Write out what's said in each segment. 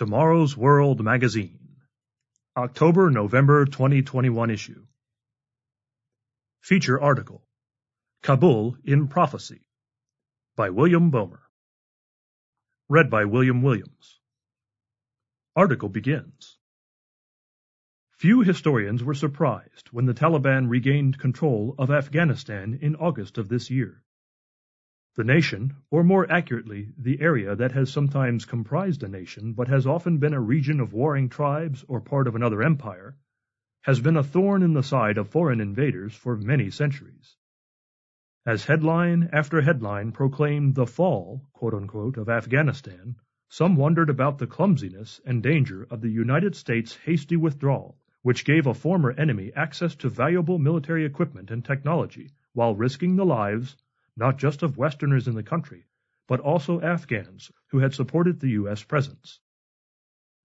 Tomorrow's World Magazine, October November 2021 issue. Feature article Kabul in Prophecy by William Bowmer. Read by William Williams. Article begins. Few historians were surprised when the Taliban regained control of Afghanistan in August of this year. The nation, or more accurately, the area that has sometimes comprised a nation but has often been a region of warring tribes or part of another empire, has been a thorn in the side of foreign invaders for many centuries. As headline after headline proclaimed the fall, unquote, of Afghanistan, some wondered about the clumsiness and danger of the United States' hasty withdrawal, which gave a former enemy access to valuable military equipment and technology while risking the lives not just of Westerners in the country, but also Afghans who had supported the U.S. presence.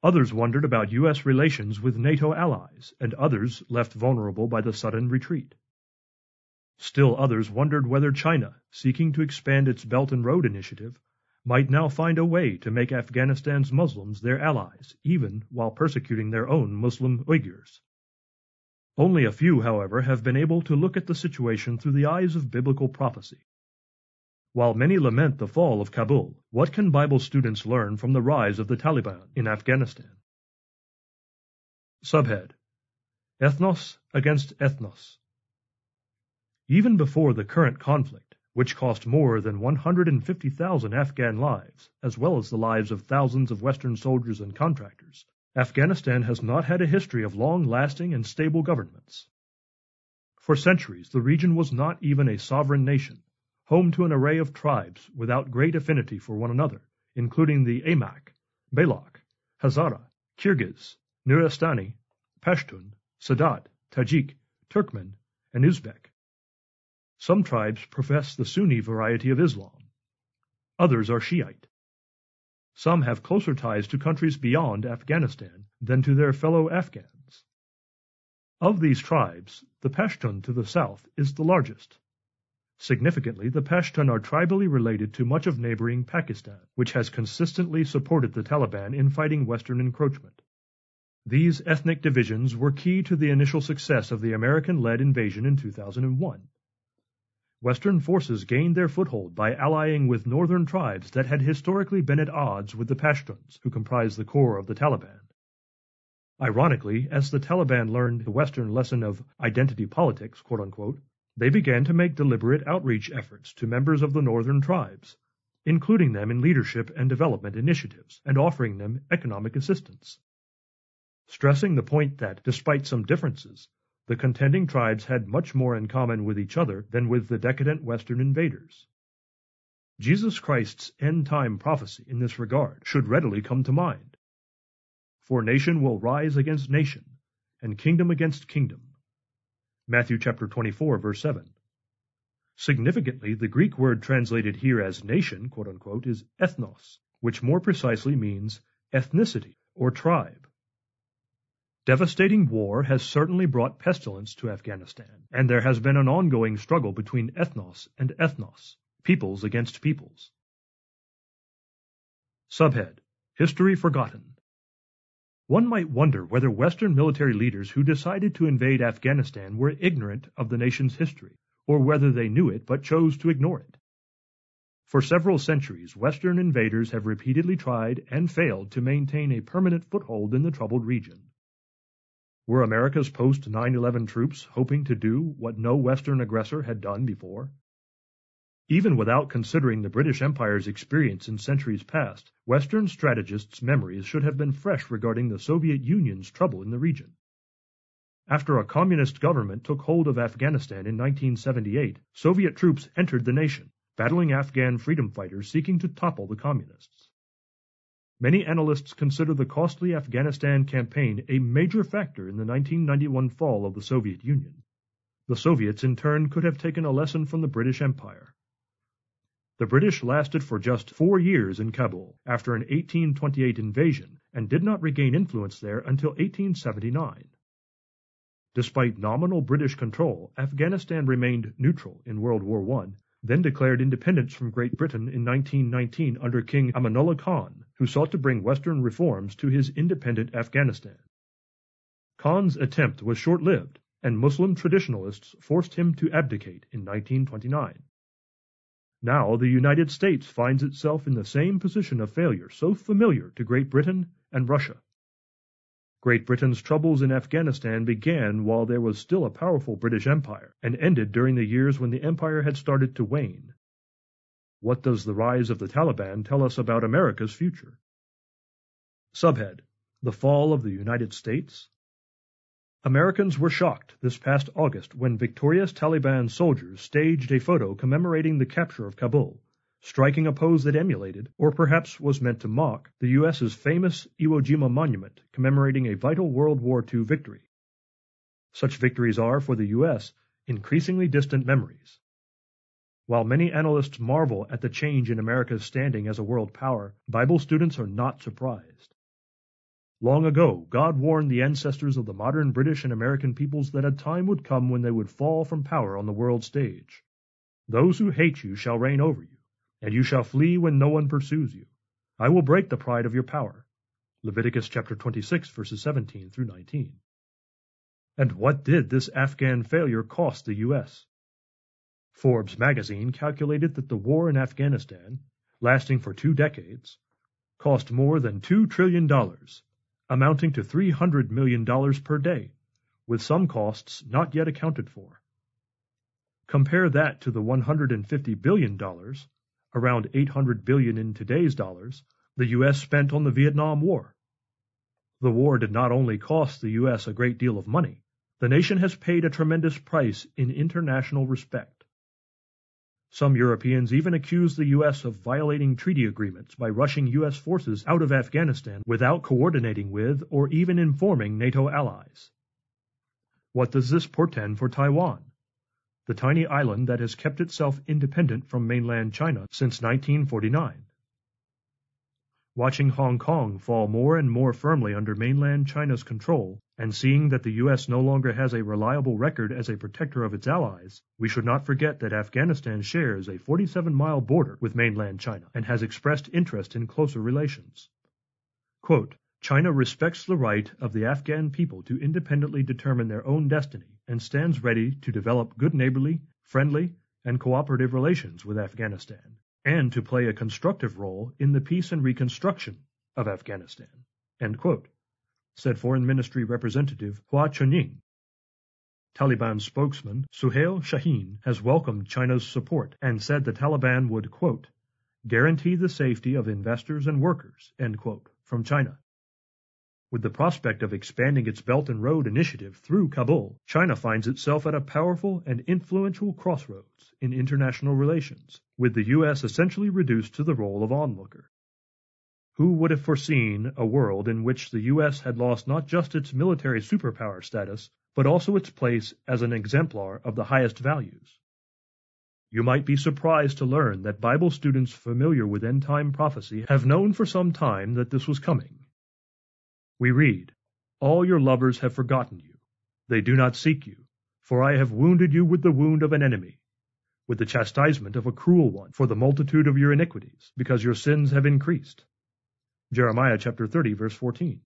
Others wondered about U.S. relations with NATO allies, and others left vulnerable by the sudden retreat. Still others wondered whether China, seeking to expand its Belt and Road Initiative, might now find a way to make Afghanistan's Muslims their allies, even while persecuting their own Muslim Uyghurs. Only a few, however, have been able to look at the situation through the eyes of biblical prophecy. While many lament the fall of Kabul, what can Bible students learn from the rise of the Taliban in Afghanistan? Subhead Ethnos against Ethnos. Even before the current conflict, which cost more than 150,000 Afghan lives, as well as the lives of thousands of Western soldiers and contractors, Afghanistan has not had a history of long-lasting and stable governments. For centuries, the region was not even a sovereign nation, home to an array of tribes without great affinity for one another, including the Aimaq, Baloch, Hazara, Kyrgyz, Nuristani, Pashtun, Sadat, Tajik, Turkmen, and Uzbek. Some tribes profess the Sunni variety of Islam. Others are Shiite. Some have closer ties to countries beyond Afghanistan than to their fellow Afghans. Of these tribes, the Pashtun to the south is the largest. Significantly, the Pashtun are tribally related to much of neighboring Pakistan, which has consistently supported the Taliban in fighting Western encroachment. These ethnic divisions were key to the initial success of the American-led invasion in 2001. Western forces gained their foothold by allying with northern tribes that had historically been at odds with the Pashtuns, who comprise the core of the Taliban. Ironically, as the Taliban learned the Western lesson of identity politics, quote unquote, they began to make deliberate outreach efforts to members of the northern tribes, including them in leadership and development initiatives and offering them economic assistance. Stressing the point that, despite some differences, the contending tribes had much more in common with each other than with the decadent Western invaders. Jesus Christ's end-time prophecy in this regard should readily come to mind. For nation will rise against nation, and kingdom against kingdom, Matthew chapter 24, verse 7. Significantly, the Greek word translated here as nation, quote unquote, is ethnos, which more precisely means ethnicity or tribe. Devastating war has certainly brought pestilence to Afghanistan, and there has been an ongoing struggle between ethnos and ethnos, peoples against peoples. Subhead History Forgotten one might wonder whether Western military leaders who decided to invade Afghanistan were ignorant of the nation's history, or whether they knew it but chose to ignore it. For several centuries, Western invaders have repeatedly tried and failed to maintain a permanent foothold in the troubled region. Were America's post 9 11 troops hoping to do what no Western aggressor had done before? Even without considering the British Empire's experience in centuries past, Western strategists' memories should have been fresh regarding the Soviet Union's trouble in the region. After a communist government took hold of Afghanistan in 1978, Soviet troops entered the nation, battling Afghan freedom fighters seeking to topple the communists. Many analysts consider the costly Afghanistan campaign a major factor in the 1991 fall of the Soviet Union. The Soviets in turn could have taken a lesson from the British Empire. The British lasted for just four years in Kabul after an 1828 invasion and did not regain influence there until 1879. Despite nominal British control, Afghanistan remained neutral in World War I, then declared independence from Great Britain in 1919 under King Amanullah Khan, who sought to bring Western reforms to his independent Afghanistan. Khan's attempt was short-lived, and Muslim traditionalists forced him to abdicate in 1929. Now the United States finds itself in the same position of failure so familiar to Great Britain and Russia. Great Britain's troubles in Afghanistan began while there was still a powerful British Empire, and ended during the years when the empire had started to wane. What does the rise of the Taliban tell us about America's future? Subhead The Fall of the United States Americans were shocked this past August when victorious Taliban soldiers staged a photo commemorating the capture of Kabul, striking a pose that emulated, or perhaps was meant to mock, the U.S.'s famous Iwo Jima monument commemorating a vital World War II victory. Such victories are, for the U.S., increasingly distant memories. While many analysts marvel at the change in America's standing as a world power, Bible students are not surprised. Long ago, God warned the ancestors of the modern British and American peoples that a time would come when they would fall from power on the world stage. Those who hate you shall reign over you, and you shall flee when no one pursues you. I will break the pride of your power. Leviticus chapter 26 verses 17 through 19. And what did this Afghan failure cost the U.S.? Forbes magazine calculated that the war in Afghanistan, lasting for two decades, cost more than $2 trillion amounting to $300 million per day, with some costs not yet accounted for. Compare that to the $150 billion, around 800 billion in today's dollars, the U.S. spent on the Vietnam War. The war did not only cost the U.S. a great deal of money, the nation has paid a tremendous price in international respect. Some Europeans even accuse the U.S. of violating treaty agreements by rushing U.S. forces out of Afghanistan without coordinating with or even informing NATO allies. What does this portend for Taiwan? The tiny island that has kept itself independent from mainland China since 1949 watching Hong Kong fall more and more firmly under mainland China's control, and seeing that the U.S. no longer has a reliable record as a protector of its allies, we should not forget that Afghanistan shares a 47-mile border with mainland China and has expressed interest in closer relations. Quote, China respects the right of the Afghan people to independently determine their own destiny and stands ready to develop good neighborly, friendly, and cooperative relations with Afghanistan and to play a constructive role in the peace and reconstruction of Afghanistan, said Foreign Ministry Representative Hua Chunying. Taliban spokesman Suhail Shaheen has welcomed China's support and said the Taliban would, quote, guarantee the safety of investors and workers, quote, from China. With the prospect of expanding its Belt and Road Initiative through Kabul, China finds itself at a powerful and influential crossroads in international relations, with the U.S. essentially reduced to the role of onlooker. Who would have foreseen a world in which the U.S. had lost not just its military superpower status, but also its place as an exemplar of the highest values? You might be surprised to learn that Bible students familiar with end time prophecy have known for some time that this was coming we read, All your lovers have forgotten you. They do not seek you. For I have wounded you with the wound of an enemy, with the chastisement of a cruel one, for the multitude of your iniquities, because your sins have increased. Jeremiah chapter 30, verse 14.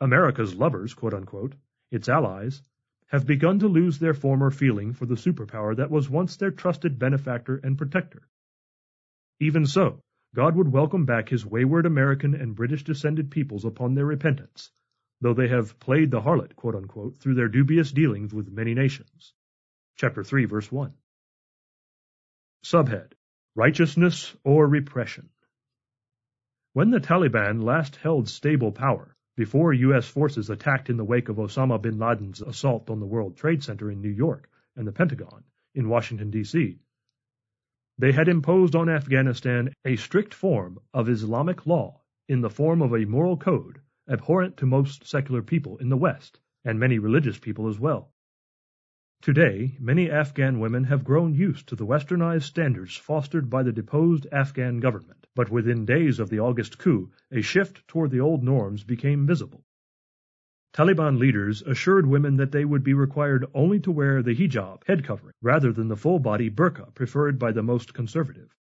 America's lovers, quote unquote, its allies, have begun to lose their former feeling for the superpower that was once their trusted benefactor and protector. Even so, God would welcome back his wayward American and British descended peoples upon their repentance, though they have played the harlot, quote unquote, through their dubious dealings with many nations. Chapter 3, verse 1. Subhead Righteousness or Repression. When the Taliban last held stable power, before U.S. forces attacked in the wake of Osama bin Laden's assault on the World Trade Center in New York and the Pentagon in Washington, D.C., they had imposed on Afghanistan a strict form of Islamic law in the form of a moral code abhorrent to most secular people in the West, and many religious people as well. Today, many Afghan women have grown used to the westernized standards fostered by the deposed Afghan government, but within days of the August coup, a shift toward the old norms became visible. Taliban leaders assured women that they would be required only to wear the hijab, head covering, rather than the full body burqa preferred by the most conservative.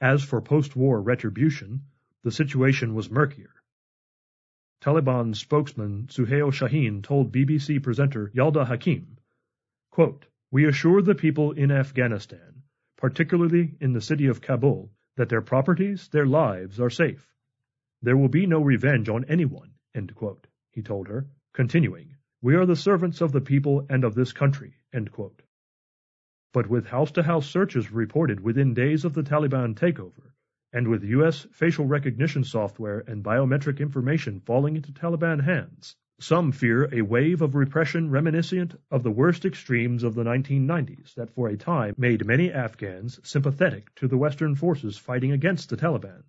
As for post war retribution, the situation was murkier. Taliban spokesman Suhail Shaheen told BBC presenter Yalda Hakim, quote, We assure the people in Afghanistan, particularly in the city of Kabul, that their properties, their lives are safe. There will be no revenge on anyone, quote, he told her, continuing, We are the servants of the people and of this country. But with house-to-house searches reported within days of the Taliban takeover, and with U.S. facial recognition software and biometric information falling into Taliban hands, some fear a wave of repression reminiscent of the worst extremes of the 1990s that for a time made many Afghans sympathetic to the Western forces fighting against the Taliban.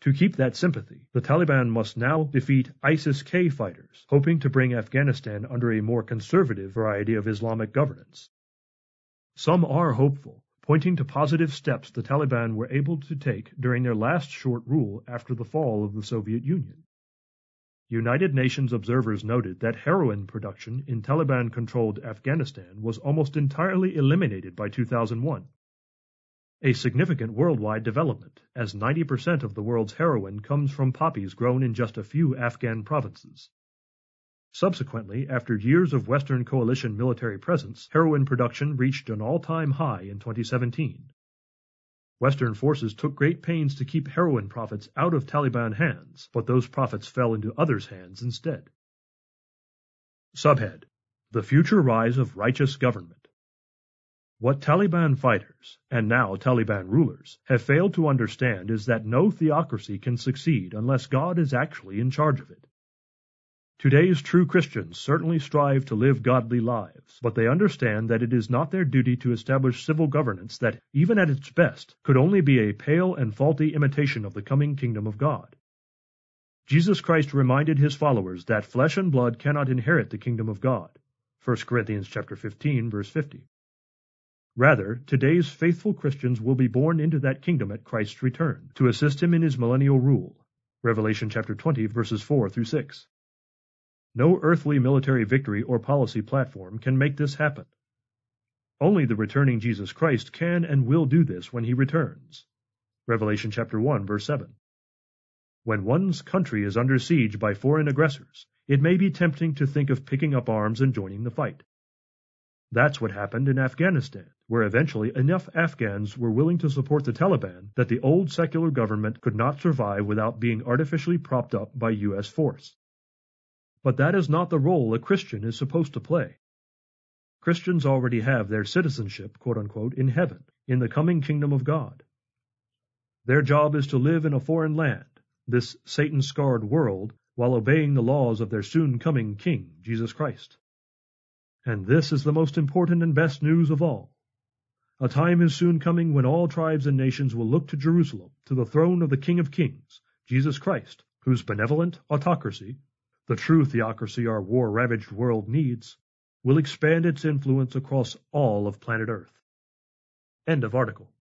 To keep that sympathy, the Taliban must now defeat ISIS-K fighters, hoping to bring Afghanistan under a more conservative variety of Islamic governance. Some are hopeful, pointing to positive steps the Taliban were able to take during their last short rule after the fall of the Soviet Union. United Nations observers noted that heroin production in Taliban-controlled Afghanistan was almost entirely eliminated by 2001. A significant worldwide development, as 90% of the world's heroin comes from poppies grown in just a few Afghan provinces. Subsequently, after years of Western coalition military presence, heroin production reached an all-time high in 2017. Western forces took great pains to keep heroin profits out of Taliban hands, but those profits fell into others' hands instead. Subhead The Future Rise of Righteous Government What Taliban fighters, and now Taliban rulers, have failed to understand is that no theocracy can succeed unless God is actually in charge of it. Today's true Christians certainly strive to live godly lives, but they understand that it is not their duty to establish civil governance that, even at its best, could only be a pale and faulty imitation of the coming kingdom of God. Jesus Christ reminded his followers that flesh and blood cannot inherit the kingdom of God. 1 Corinthians chapter 15 verse 50. Rather, today's faithful Christians will be born into that kingdom at Christ's return to assist him in his millennial rule. Revelation chapter 20 verses 4 through 6. No earthly military victory or policy platform can make this happen. Only the returning Jesus Christ can and will do this when he returns. Revelation chapter 1 verse 7. When one's country is under siege by foreign aggressors, it may be tempting to think of picking up arms and joining the fight. That's what happened in Afghanistan, where eventually enough Afghans were willing to support the Taliban that the old secular government could not survive without being artificially propped up by U.S. force. But that is not the role a Christian is supposed to play. Christians already have their citizenship, quote unquote, in heaven, in the coming kingdom of God. Their job is to live in a foreign land, this Satan scarred world, while obeying the laws of their soon coming King, Jesus Christ. And this is the most important and best news of all. A time is soon coming when all tribes and nations will look to Jerusalem, to the throne of the King of Kings, Jesus Christ, whose benevolent autocracy the true theocracy our war-ravaged world needs, will expand its influence across all of planet Earth. End of article.